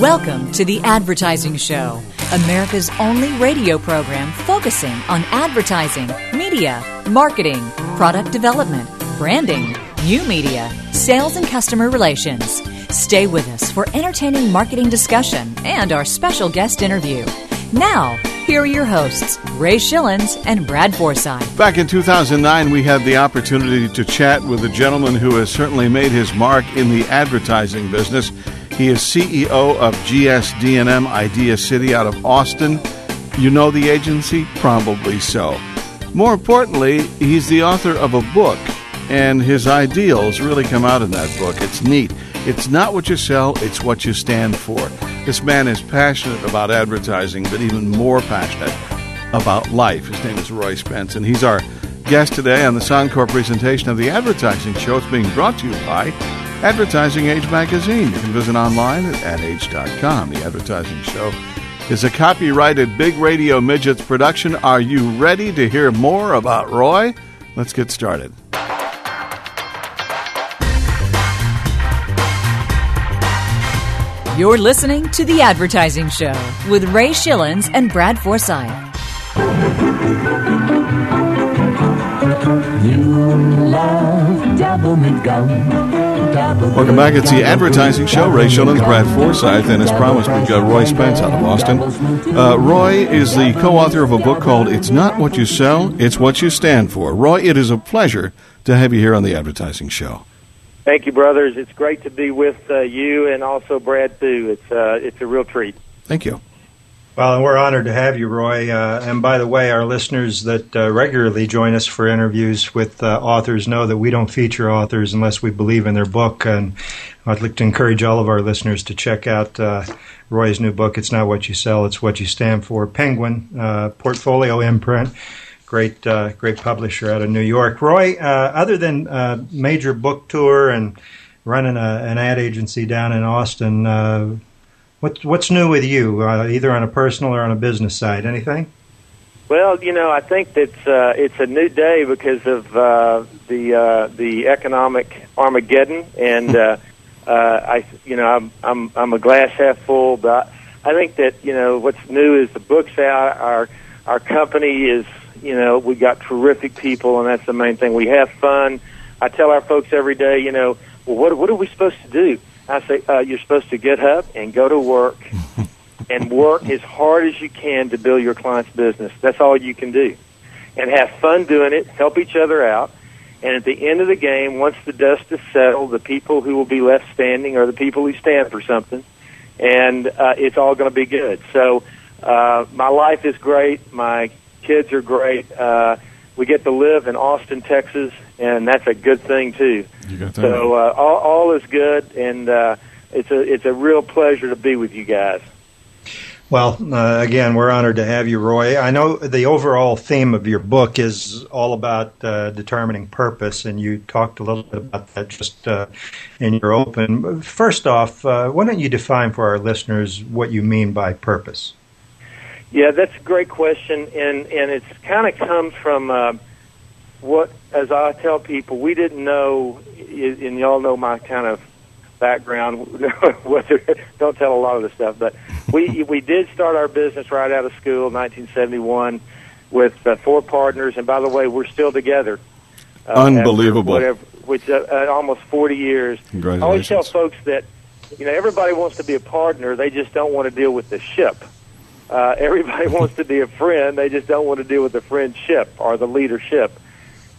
Welcome to The Advertising Show, America's only radio program focusing on advertising, media, marketing, product development, branding, new media, sales, and customer relations. Stay with us for entertaining marketing discussion and our special guest interview. Now, here are your hosts, Ray Schilens and Brad Forsythe. Back in 2009, we had the opportunity to chat with a gentleman who has certainly made his mark in the advertising business. He is CEO of GSD&M Idea City out of Austin. You know the agency? Probably so. More importantly, he's the author of a book, and his ideals really come out in that book. It's neat. It's not what you sell, it's what you stand for. This man is passionate about advertising, but even more passionate about life. His name is Roy Spence, and he's our guest today on the Soundcore presentation of the Advertising Show. It's being brought to you by Advertising Age Magazine. You can visit online at adage.com. The Advertising Show is a copyrighted Big Radio Midgets production. Are you ready to hear more about Roy? Let's get started. You're listening to The Advertising Show with Ray Schilens and Brad Forsythe. Welcome back. It's the Advertising Show. Ray Schilens, Brad Forsythe, and as promised, we've got Roy Spence out of Austin. Uh, Roy is the co-author of a book called "It's Not What You Sell, It's What You Stand For." Roy, it is a pleasure to have you here on the Advertising Show. Thank you, brothers. It's great to be with uh, you and also Brad too. It's uh, it's a real treat. Thank you. Well, we're honored to have you, Roy. Uh, and by the way, our listeners that uh, regularly join us for interviews with uh, authors know that we don't feature authors unless we believe in their book. And I'd like to encourage all of our listeners to check out uh, Roy's new book. It's not what you sell; it's what you stand for. Penguin Portfolio Imprint great uh, great publisher out of New York. Roy, uh, other than uh, major book tour and running a, an ad agency down in Austin, what's what's new with you, uh, either on a personal or on a business side? Anything? Well, you know, I think that uh, it's a new day because of uh, the uh, the economic Armageddon, and uh, uh, I, you know, I'm I'm I'm a glass half full, but I think that you know what's new is the books out. Our our company is you know, we got terrific people, and that's the main thing. We have fun. I tell our folks every day, you know, well, what what are we supposed to do? I say uh, you're supposed to get up and go to work and work as hard as you can to build your client's business. That's all you can do, and have fun doing it. Help each other out. And at the end of the game, once the dust is settled, the people who will be left standing are the people who stand for something, and uh, it's all going to be good. So uh, my life is great. My kids are great. Uh, we get to live in Austin, Texas, and that's a good thing too. So uh, all, all is good, and uh, it's a it's a real pleasure to be with you guys. Well, uh, again, we're honored to have you, Roy. I know the overall theme of your book is all about uh, determining purpose, and you talked a little bit about that just uh, in your open. First off, uh, why don't you define for our listeners what you mean by purpose? Yeah, that's a great question, and and it's kind of comes from uh, what, as I tell people, we didn't know, and y'all know my kind of background. whether don't tell a lot of the stuff, but we we did start our business right out of school, 1971, with uh, four partners, and by the way, we're still together. Uh, Unbelievable. Whatever, which uh, uh, almost 40 years. I always tell folks that you know everybody wants to be a partner, they just don't want to deal with the ship. Uh, everybody wants to be a friend. They just don't want to deal with the friendship or the leadership.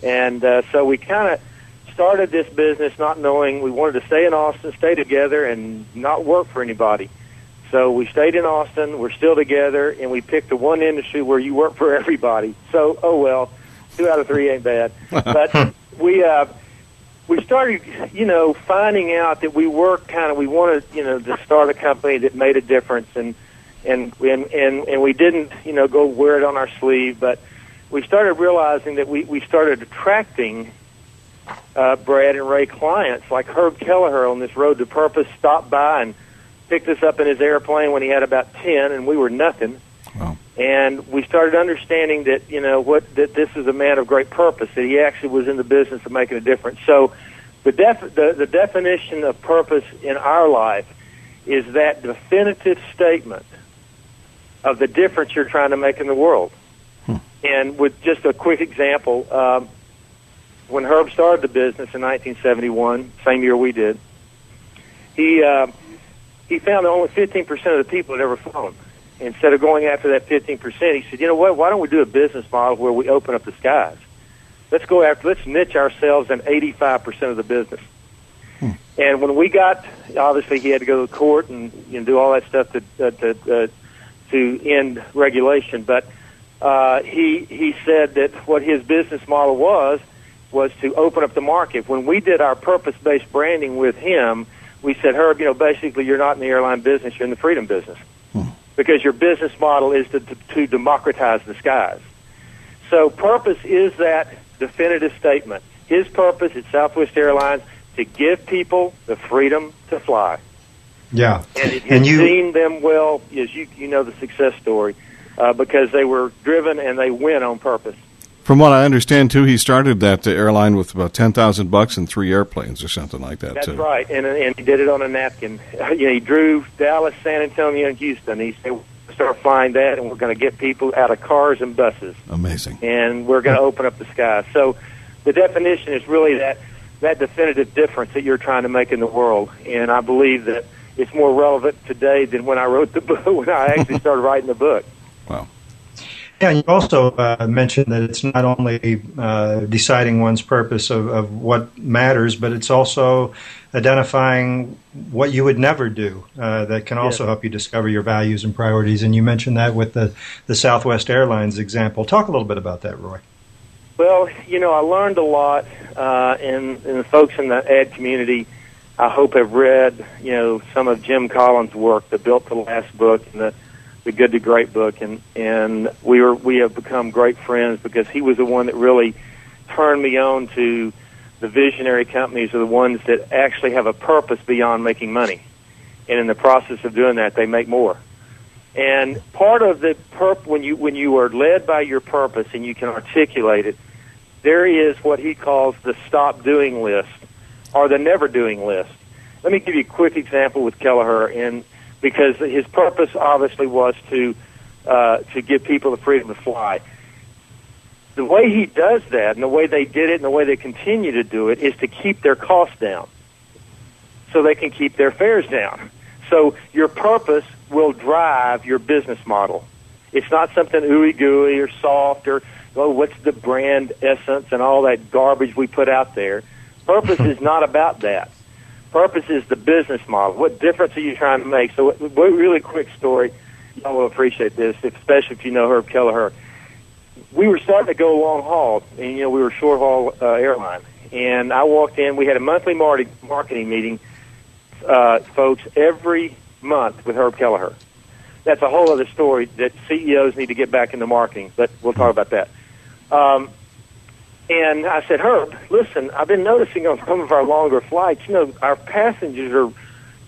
And uh, so we kind of started this business not knowing we wanted to stay in Austin, stay together, and not work for anybody. So we stayed in Austin. We're still together, and we picked the one industry where you work for everybody. So oh well, two out of three ain't bad. But we uh, we started, you know, finding out that we worked kind of. We wanted, you know, to start a company that made a difference and and and and and we didn't you know go wear it on our sleeve, but we started realizing that we we started attracting uh, Brad and Ray clients like Herb Kelleher on this road to purpose stopped by and picked us up in his airplane when he had about ten, and we were nothing. Wow. And we started understanding that you know what that this is a man of great purpose that he actually was in the business of making a difference. So the def- the, the definition of purpose in our life is that definitive statement of the difference you're trying to make in the world. And with just a quick example, um, when Herb started the business in 1971, same year we did, he uh, he found that only 15% of the people had ever flown. Instead of going after that 15%, he said, you know what, why don't we do a business model where we open up the skies? Let's go after, let's niche ourselves in 85% of the business. Hmm. And when we got, obviously he had to go to court and you know, do all that stuff to, uh, to, uh, to end regulation, but uh, he, he said that what his business model was, was to open up the market. When we did our purpose-based branding with him, we said, Herb, you know, basically you're not in the airline business, you're in the freedom business. Hmm. Because your business model is to, to, to democratize the skies. So purpose is that definitive statement. His purpose at Southwest Airlines to give people the freedom to fly. Yeah, and, it, and you seen them well, as you you know the success story, uh, because they were driven and they went on purpose. From what I understand, too, he started that airline with about ten thousand bucks and three airplanes or something like that. That's too. right, and and he did it on a napkin. you know, he drew Dallas, San Antonio, and Houston. He said, "Start flying that, and we're going to get people out of cars and buses." Amazing. And we're going to open up the sky. So, the definition is really that that definitive difference that you're trying to make in the world, and I believe that it's more relevant today than when I wrote the book. When I actually started writing the book. Wow. Yeah, and you also uh, mentioned that it's not only uh, deciding one's purpose of, of, what matters, but it's also identifying what you would never do uh, that can also help you discover your values and priorities. And you mentioned that with the, the Southwest Airlines example. Talk a little bit about that, Roy. Well, you know, I learned a lot, uh, and, and the folks in the ad community, I hope, have read, you know, some of Jim Collins' work, the Built to Last book, and the the Good to Great book, and and we were we have become great friends because he was the one that really turned me on to the visionary companies are the ones that actually have a purpose beyond making money, and in the process of doing that, they make more. And part of the perp when you when you are led by your purpose and you can articulate it, there is what he calls the stop doing list or the never doing list. Let me give you a quick example with Kelleher and because his purpose obviously was to uh, to give people the freedom to fly. The way he does that, and the way they did it, and the way they continue to do it, is to keep their costs down, so they can keep their fares down. So your purpose will drive your business model. It's not something ooey gooey or soft or oh, what's the brand essence and all that garbage we put out there. Purpose is not about that purpose is the business model. What difference are you trying to make? So, what, really quick story. Y'all will appreciate this, especially if you know Herb Kelleher. We were starting to go long haul, and you know we were short haul uh, airline. And I walked in. We had a monthly marketing meeting, uh, folks, every month with Herb Kelleher. That's a whole other story that CEOs need to get back into marketing, but we'll talk about that. Um, and I said, Herb, listen, I've been noticing on some of our longer flights, you know, our passengers are,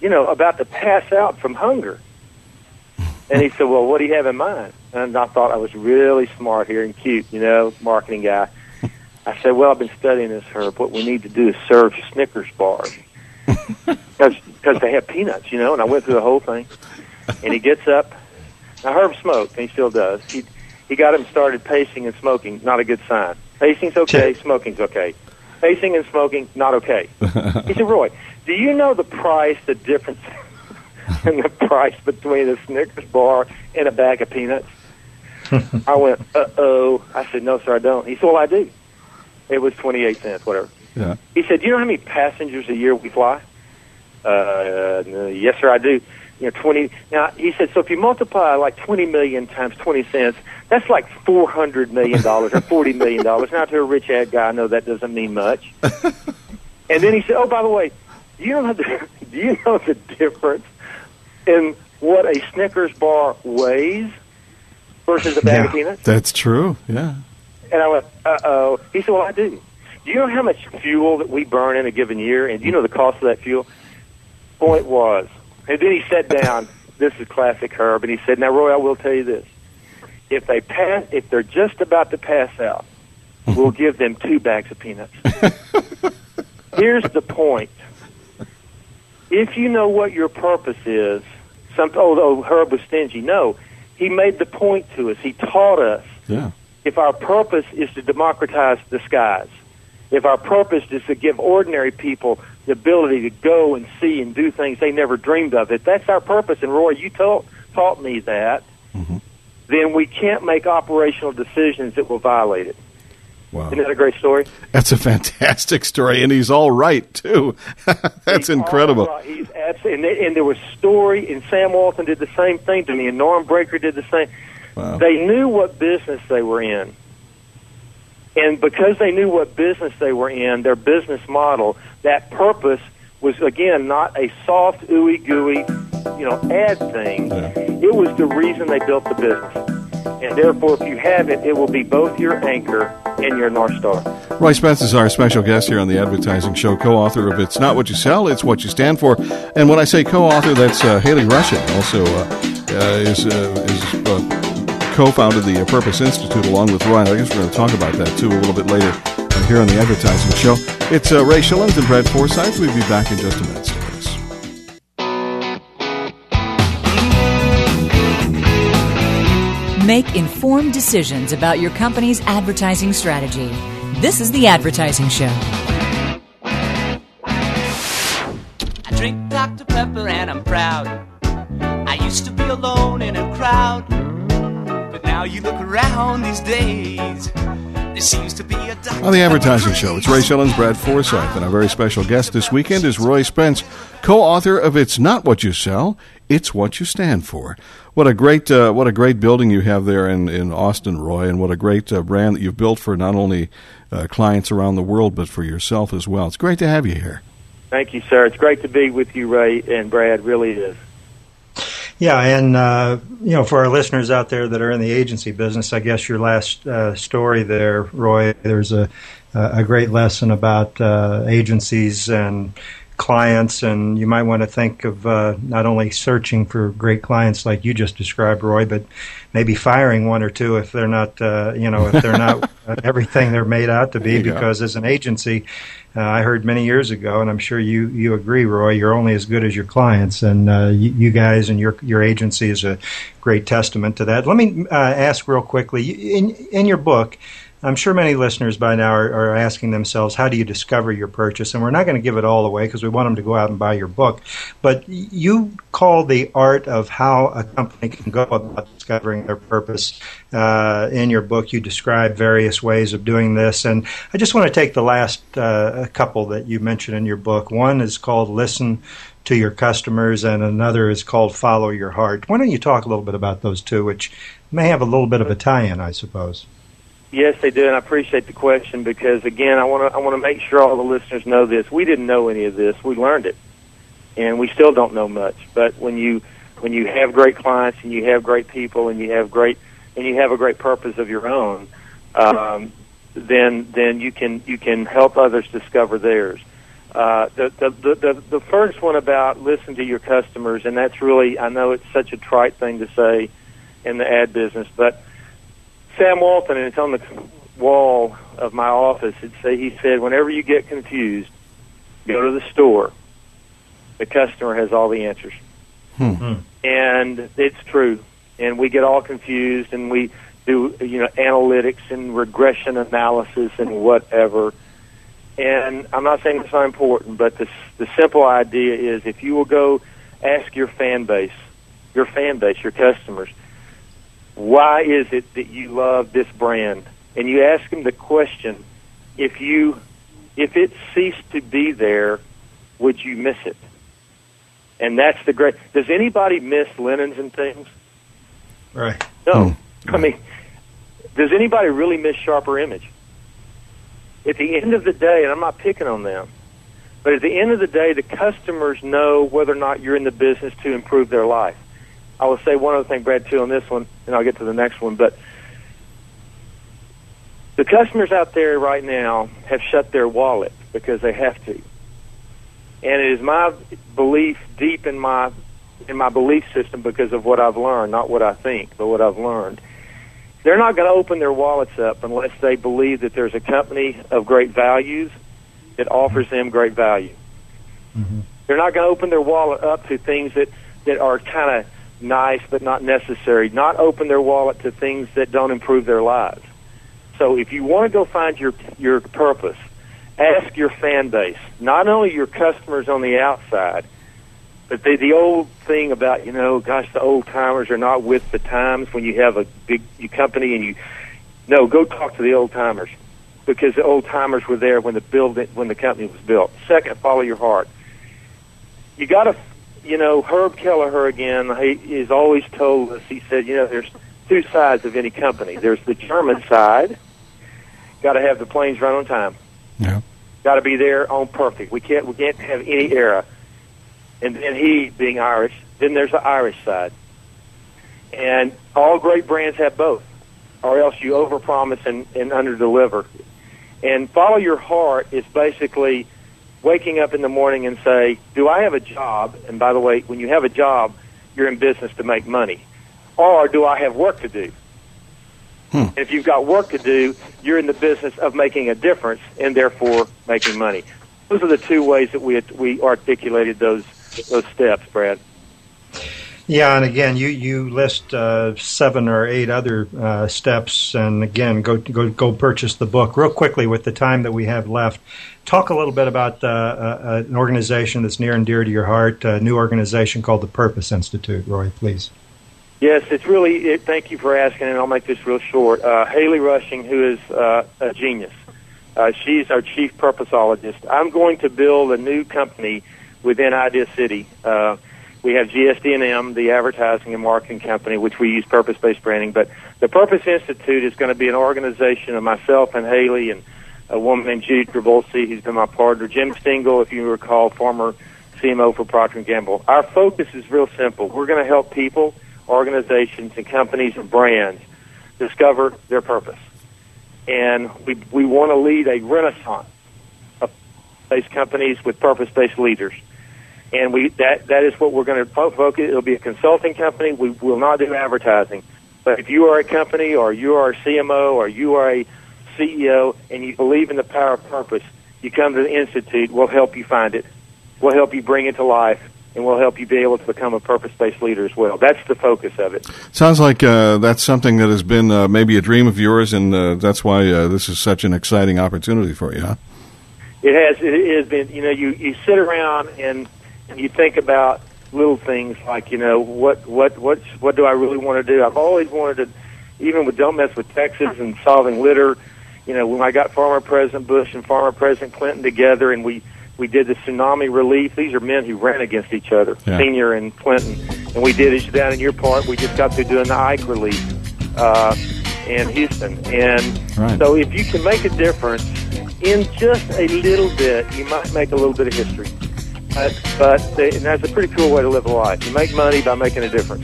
you know, about to pass out from hunger. And he said, well, what do you have in mind? And I thought I was really smart here and cute, you know, marketing guy. I said, well, I've been studying this, Herb. What we need to do is serve Snickers bars. Because they have peanuts, you know, and I went through the whole thing. And he gets up. Now, Herb smoked, and he still does. He, he got him started pacing and smoking, not a good sign. Pacing's okay, smoking's okay. Pacing and smoking, not okay. he said, Roy, do you know the price, the difference in the price between a Snickers bar and a bag of peanuts? I went, uh oh. I said, no, sir, I don't. He said, well, I do. It was 28 cents, whatever. Yeah. He said, do you know how many passengers a year we fly? Uh, yes, sir, I do. You know, 20. Now, he said, so if you multiply like 20 million times 20 cents, that's like four hundred million dollars or forty million dollars. Now, to a rich ad guy, I know that doesn't mean much. and then he said, "Oh, by the way, do you know the do you know the difference in what a Snickers bar weighs versus a bag yeah, of peanuts?" That's true. Yeah. And I went, "Uh oh." He said, "Well, I do." Do you know how much fuel that we burn in a given year, and do you know the cost of that fuel? Point was, and then he sat down. this is classic Herb, and he said, "Now, Roy, I will tell you this." if they pass, if they're just about to pass out, we'll give them two bags of peanuts. Here's the point. if you know what your purpose is, some, although Herb was stingy, no, he made the point to us. He taught us. Yeah. If our purpose is to democratize the skies, if our purpose is to give ordinary people the ability to go and see and do things they never dreamed of, if that's our purpose, and Roy, you taught taught me that, Mhm. then we can't make operational decisions that will violate it. Wow. Isn't that a great story? That's a fantastic story, and he's all right too. That's He's incredible. right. He's absolutely, and, and there was story, and Sam Walton did the same thing to me, and Norm Brinker did the same. Wow. They knew what business they were in, and because they knew what business they were in, their business model, that purpose was again not a soft, ooey gooey, you know, ad thing. Yeah. It was the reason they built the business, and therefore, if you have it, it will be both your anchor and your north star. Roy Spence is our special guest here on the Advertising Show, co-author of "It's Not What You Sell, It's What You Stand For." And when I say co-author, that's uh, Haley Rushing, also uh, uh, is uh, is uh, co-founded the Purpose Institute along with Roy. I guess we're going to talk about that too a little bit later here on the Advertising Show. It's uh, Ray Schilens and Brad Forsythe. We'll be back in just a minute. Stay with us. Make informed decisions about your company's advertising strategy. This is The Advertising Show. I drink Dr. Pepper and I'm proud. You look around these days. There seems to be a. On the Advertising Show, it's Ray Schilens, Brad Forsythe, and our very special guest this weekend is Roy Spence, co-author of "It's Not What You Sell, It's What You Stand For." What a great, uh, what a great building you have there in, in Austin, Roy, and what a great uh, brand that you've built for not only uh, clients around the world but for yourself as well. It's great to have you here. Thank you, sir. It's great to be with you, Ray and Brad. Really is. Yeah, and uh, you know, for our listeners out there that are in the agency business, I guess your last uh, story there, Roy, there's a a great lesson about uh, agencies and clients, and you might want to think of uh, not only searching for great clients like you just described, Roy, but maybe firing one or two if they're not, uh, you know, if they're not everything they're made out to be. You go. Because as an agency, uh, I heard many years ago, and I'm sure you you agree, Roy. You're only as good as your clients, and uh, you, you guys and your your agency is a great testament to that. Let me uh, ask real quickly in in your book. I'm sure many listeners by now are, are asking themselves, how do you discover your purchase? And we're not going to give it all away because we want them to go out and buy your book. But you call the art of how a company can go about discovering their purpose uh, in your book. You describe various ways of doing this. And I just want to take the last uh, couple that you mentioned in your book. One is called Listen to Your Customers, and another is called Follow Your Heart. Why don't you talk a little bit about those two, which may have a little bit of a tie in, I suppose? Yes, they do, and I appreciate the question because again, I want to I want to make sure all the listeners know this. We didn't know any of this; we learned it, and we still don't know much. But when you when you have great clients and you have great people and you have great and you have a great purpose of your own, um, then then you can you can help others discover theirs. Uh, the, the, the, the, the first one about listen to your customers, and that's really, I know it's such a trite thing to say in the ad business, but Sam Walton, and it's on the wall of my office, it say, he said, whenever you get confused, go to the store. The customer has all the answers. Hmm. And it's true. And we get all confused, and we do, you know, analytics and regression analysis and whatever. And I'm not saying it's not important, but the the simple idea is if you will go ask your fan base, your fan base, your customers, why is it that you love this brand? And you ask them the question, if you if it ceased to be there, would you miss it? And that's the great. Does anybody miss linens and things? Right. No. Hmm. I mean, does anybody really miss sharper image? At the end of the day, and I'm not picking on them, but at the end of the day, the customers know whether or not you're in the business to improve their life. I will say one other thing, Brad, too, on this one, and I'll get to the next one. But the customers out there right now have shut their wallet because they have to, and it is my belief deep in my in my belief system because of what I've learned, not what I think, but what I've learned. They're not going to open their wallets up unless they believe that there's a company of great values that offers them great value. Mm-hmm. They're not going to open their wallet up to things that that are kind of nice but not necessary. Not open their wallet to things that don't improve their lives. So if you want to go find your your purpose, ask your fan base, not only your customers on the outside, but the the old thing about you know, gosh, the old timers are not with the times. When you have a big company and you no, go talk to the old timers because the old timers were there when the build when the company was built. Second, follow your heart. You got to, you know, Herb Kelleher again. He has always told us. He said, you know, there's two sides of any company. There's the German side. Got to have the planes run on time. Yeah. Got to be there on perfect. We can't we can't have any error. And then he being Irish. Then there's the Irish side. And all great brands have both or else you overpromise and, and underdeliver. And follow your heart is basically waking up in the morning and say, "Do I have a job?" And by the way, when you have a job, you're in business to make money, or do I have work to do? Hmm. If you've got work to do, you're in the business of making a difference and therefore making money. Those are the two ways that we we articulated those those steps, Brad. Yeah, and again, you you list uh, seven or eight other uh, steps, and again, go go go purchase the book real quickly with the time that we have left. Talk a little bit about uh, uh an organization that's near and dear to your heart, a new organization called the Purpose Institute. Roy, please. Yes, it's really. It, thank you for asking, and I'll make this real short. Uh, Haley Rushing, who is uh, a genius, she's our chief purposeologist. I'm going to build a new company within Idea City we have GSD&M, the advertising and marketing company, which we use purpose-based branding. But the Purpose Institute is going to be an organization of myself and Haley and a woman named Judy Trabulsi, who's been my partner. Jim Stengel, if you recall, former CMO for Procter & Gamble. Our focus is real simple. We're going to help people, organizations, and companies and brands discover their purpose. And we, we want to lead a renaissance of based companies with purpose-based leaders and we that that is what we're going to focus. It'll be a consulting company. We will not do advertising. But if you are a company, or you are a CMO, or you are a CEO, and you believe in the power of purpose, you come to the institute. We'll help you find it. We'll help you bring it to life, and we'll help you be able to become a purpose-based leader as well. That's the focus of it. Sounds like uh, that's something that has been uh, maybe a dream of yours, and uh, that's why uh, this is such an exciting opportunity for you, huh? It has. It has been. You know, you you sit around and and you think about little things like you know what what what what do I really want to do? I've always wanted to, even with Don't Mess with Texas and solving litter. You know, when I got former President Bush and former President Clinton together, and we we did the tsunami relief. These are men who ran against each other, yeah. Senior and Clinton, and we did it down in your part. We just got through doing the Ike relief uh, in Houston, and right. so if you can make a difference in just a little bit, you might make a little bit of history. But, but they, and that's a pretty cool way to live a life. You make money by making a difference.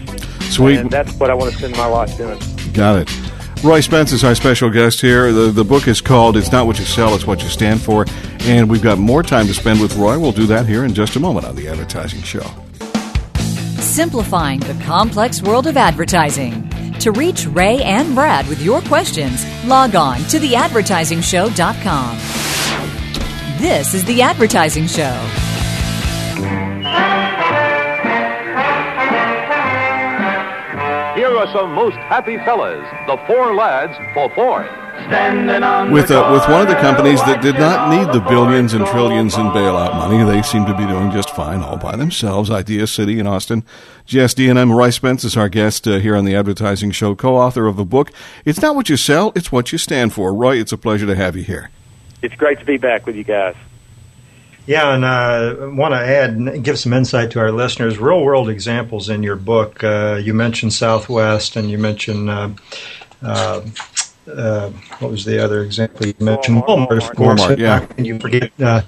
Sweet. And that's what I want to spend my life doing. Got it. Roy Spence is our special guest here. The, the book is called It's Not What You Sell, It's What You Stand For. And we've got more time to spend with Roy. We'll do that here in just a moment on The Advertising Show. Simplifying the complex world of advertising. To reach Ray and Brad with your questions, log on to theadvertisingshow.com. This is The Advertising Show. Are some most happy fellas, the four lads for Ford. With, uh, with one of the companies that did not need the billions and trillions in bailout money, they seem to be doing just fine all by themselves. Idea City in Austin. GSD&M Roy Spence is our guest uh, here on the Advertising Show, co-author of the book. It's not what you sell, it's what you stand for. Roy, it's a pleasure to have you here. It's great to be back with you guys. Yeah, and I uh, want to add and give some insight to our listeners. Real world examples in your book. Uh, you mentioned Southwest, and you mentioned uh, uh, uh what was the other example? You mentioned Walmart, of course. Walmart, yeah. And you forget uh,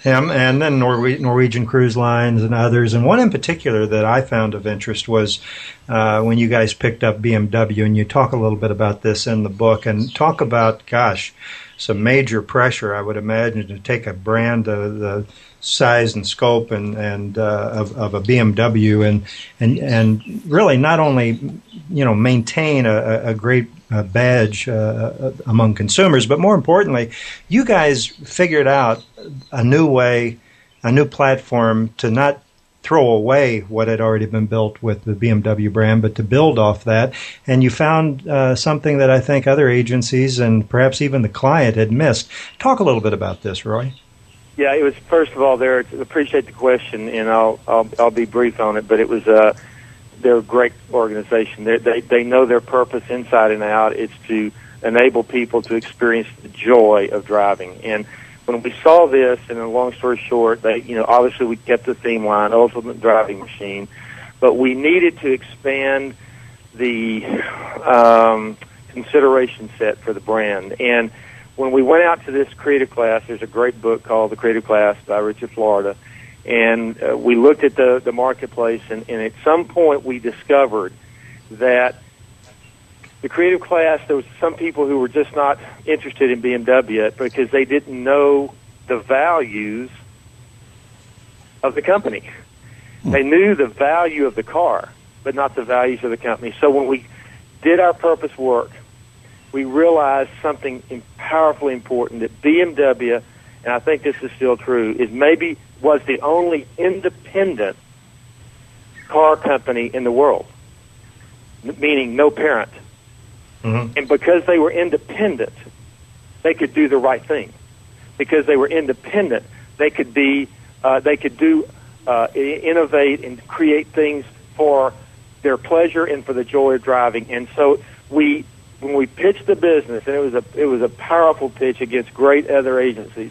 him, and then Norwe- Norwegian Cruise Lines and others. And one in particular that I found of interest was when you guys picked up BMW, and you talk a little bit about this in the book, and talk about, gosh some major pressure, I would imagine, to take a brand of the size and scope and and uh, of, of a BMW and and and really not only you know maintain a, a great uh, badge uh, among consumers, but more importantly, you guys figured out a new way a new platform to not throw away what had already been built with the BMW brand, but to build off that. And you found uh, something that I think other agencies and perhaps even the client had missed. Talk a little bit about this, Roy. Yeah, it was first of all there. Appreciate the question, and I'll I'll, I'll be brief on it. But it was uh, they're a great organization. They, they they know their purpose inside and out. It's to enable people to experience the joy of driving. And when we saw this, and a long story short, they you know obviously we kept the theme line, Ultimate Driving Machine, but we needed to expand the um, consideration set for the brand. And when we went out to this creative class, there's a great book called The Creative Class by Richard Florida, and uh, we looked at the the marketplace, and, and at some point we discovered that the creative class there was some people who were just not interested in BMW because they didn't know the values of the company. Hmm. They knew the value of the car, but not the values of the company. So when we did our purpose work we realized something powerfully important that BMW, and I think this is still true, is maybe was the only independent car company in the world, meaning no parent. Mm-hmm. And because they were independent, they could do the right thing. Because they were independent, they could be, uh, they could do, uh, innovate and create things for their pleasure and for the joy of driving. And so we when we pitched the business, and it was a it was a powerful pitch against great other agencies.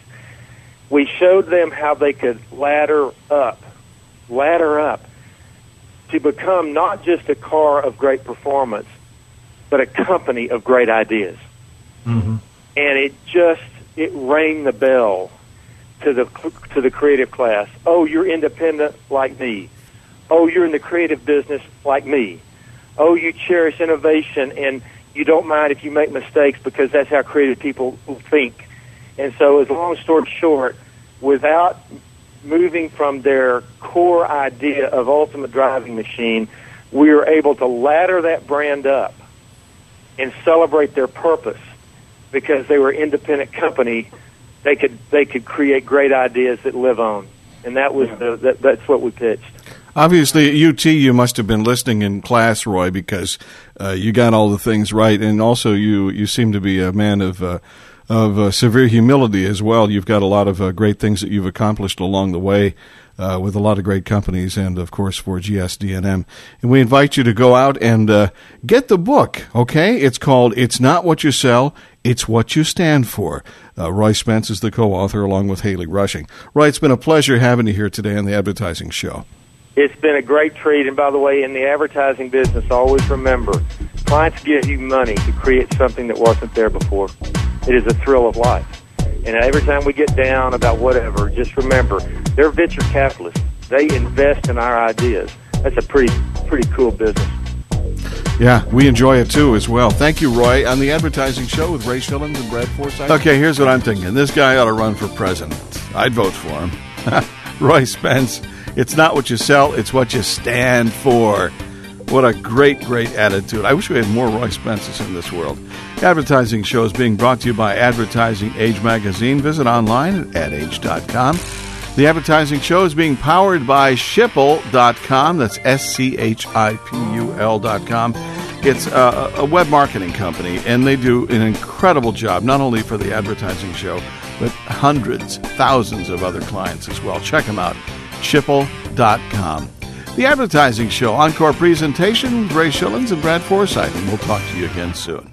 We showed them how they could ladder up, ladder up to become not just a car of great performance, but a company of great ideas. Mm-hmm. And it just it rang the bell to the to the creative class. Oh, you're independent like me. Oh, you're in the creative business like me. Oh, you cherish innovation and you don't mind if you make mistakes because that's how creative people think. And so, as long story short, without moving from their core idea of ultimate driving machine, we were able to ladder that brand up and celebrate their purpose because they were independent company. They could they could create great ideas that live on, and that was the, that, that's what we pitched. Obviously, at UT, you must have been listening in class, Roy, because uh, you got all the things right, and also you you seem to be a man of uh, of uh, severe humility as well. You've got a lot of uh, great things that you've accomplished along the way. Uh, with a lot of great companies, and of course for GSD&M. And we invite you to go out and uh, get the book, okay? It's called It's Not What You Sell, It's What You Stand For. Roy Spence is the co author along with Haley Rushing. Roy, it's been a pleasure having you here today on the Advertising Show. It's been a great treat. And by the way, in the advertising business, always remember clients give you money to create something that wasn't there before. It is a thrill of life. And every time we get down about whatever, just remember they're venture capitalists. They invest in our ideas. That's a pretty pretty cool business. Yeah, we enjoy it too as well. Thank you, Roy, on the advertising show with Ray Schilens and Brad Forsythe. Okay, here's what I'm thinking. This guy ought to run for president. I'd vote for him. Roy Spence it's not what you sell, it's what you stand for. What a great, great attitude. I wish we had more Roy Spences in this world. Advertising show is being brought to you by Advertising Age Magazine. Visit online at adage.com. The advertising show is being powered by Schipul.com. That's S C H I P U L.com. It's a, a, web marketing company, and they do an incredible job, not only for the advertising show, but hundreds, thousands of other clients as well. Check them out schipul.com. The Advertising Show Encore presentation, Ray Schilens and Brad Forsythe, and we'll talk to you again soon.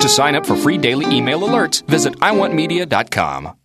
To sign up for free daily email alerts, visit iwantmedia.com.